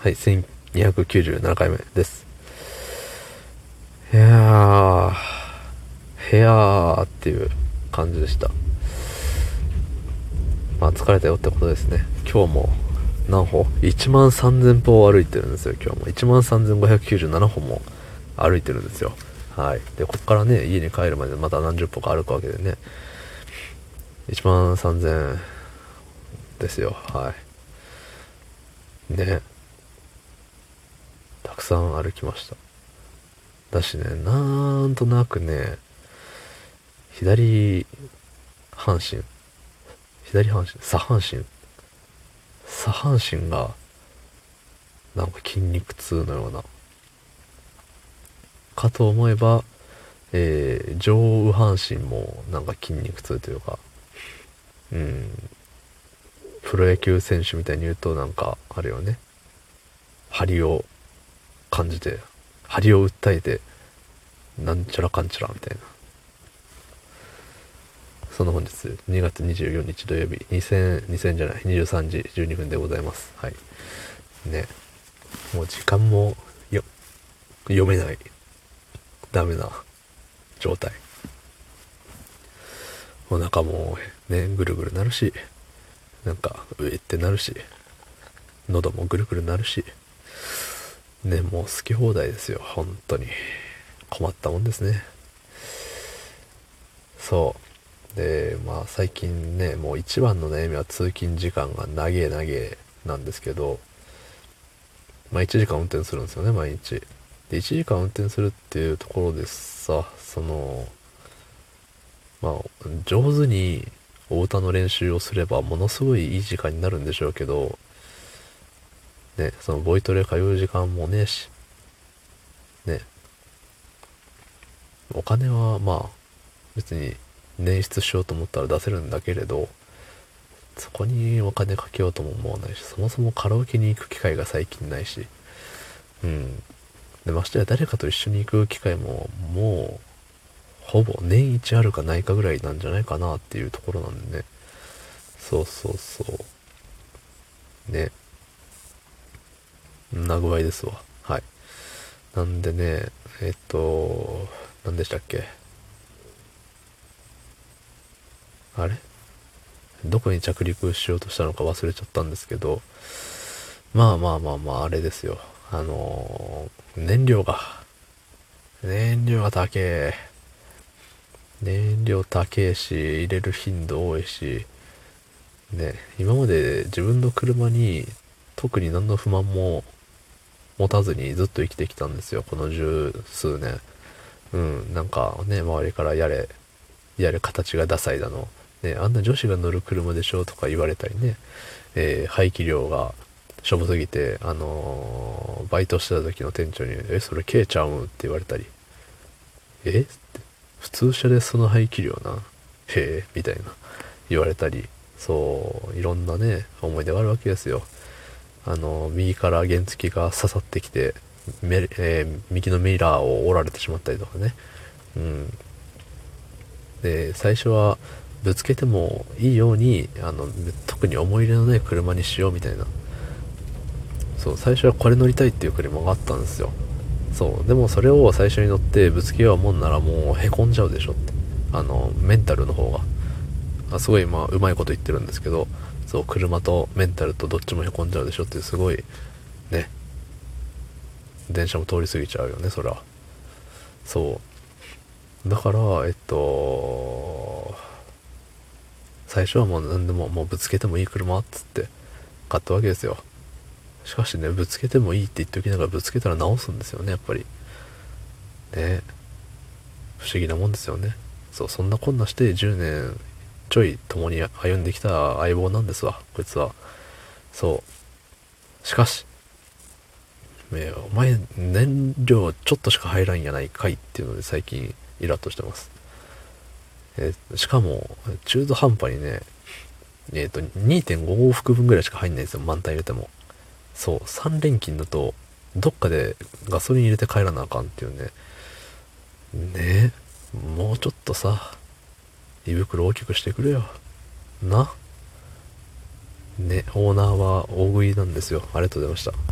はい、1297回目です。いやー、部屋っていう感じでした。まあ疲れたよってことですね。今日も何歩 ?1 万3000歩を歩いてるんですよ、今日も。1万3597歩も歩いてるんですよ。はい。で、こっからね、家に帰るまでまた何十歩か歩くわけでね。1万3000ですよ。はい。ね。さん歩きました。だしね、なんとなくね、左半身、左半身、左半身、左半身が、なんか筋肉痛のような。かと思えば、えー、上右半身もなんか筋肉痛というか、うん、プロ野球選手みたいに言うとなんかあるよね張りを感じて張りを訴えてなんちゃらかんちゃらみたいな。その本日2月24日土曜日2000 2000じゃない23時12分でございます。はい。ね。もう時間もよ読めないダメな状態。お腹もねぐるぐるなるしなんか上ってなるし喉もぐるぐるなるし。ねもう好き放題ですよ本当に。困ったもんですね。そう。でまあ最近ねもう一番の悩みは通勤時間が長え長えなんですけどまあ1時間運転するんですよね毎日。で1時間運転するっていうところでさそのまあ上手にお歌の練習をすればものすごいいい時間になるんでしょうけどねそのボイトレ通う時間もねえしね。お金はまあ別に捻出しようと思ったら出せるんだけれどそこにお金かけようとも思わないしそもそもカラオケに行く機会が最近ないし。うん。でましてや誰かと一緒に行く機会ももうほぼ年一あるかないかぐらいなんじゃないかなっていうところなんでね。そうそうそう。ね。な具合ですわ。はい。なんでねえっと何でしたっけ？あれ？どこに着陸しようとしたのか忘れちゃったんですけど。まあまあまあまああれですよ。あのー燃料が。燃料が高え。燃料高えし入れる頻度多いし。ね今まで自分の車に特に何の不満も持たずにずっと生きてきたんですよこの十数年。うんなんかね周りからやれやれ形がダサいだの、ね、あんな女子が乗る車でしょとか言われたりね、えー排気量がしょぼすぎて、あのーバイトしてた時の店長に「えそれ軽ちゃう？ん?」って言われたり「え？っ?」て普通車でその排気量なへえみたいな。言われたり。そういろんなね思い出があるわけですよ。あの右から原付が刺さってきてメ、えー右のミラーを折られてしまったりとかね。うん。で最初はぶつけてもいいようにあの特に思い入れのない車にしようみたいな。そう最初はこれ乗りたいっていう車があったんですよ。そう。でもそれを最初に乗ってぶつけようもんならもうへこんじゃうでしょって。あのメンタルの方が。あすごいまあうまいこと言ってるんですけどそう車とメンタルとどっちもへこんじゃうでしょってすごいね電車も通り過ぎちゃうよねそれはそう。だからえっと最初はもう何でももうぶつけてもいい車っつって買ったわけですよ。しかしねぶつけてもいいって言っておきながらぶつけたら直すんですよねやっぱり。ね。不思議なもんですよね。そうそんなこんなして10年ちょい共に歩んできた相棒なんですわこいつは。そう。しかしねお前燃料ちょっとしか入らんやないかいっていうので最近イラッとしてます。えしかも中途半端にねえっ、と2.5往復分ぐらいしか入んないんですよ満タン入れても。そう3連勤だとどっかでガソリン入れて帰らなあかんっていうね。ねえもうちょっとさ胃袋大きくしてくれよ。な。ねオーナーは大食いなんですよ。ありがとうございました。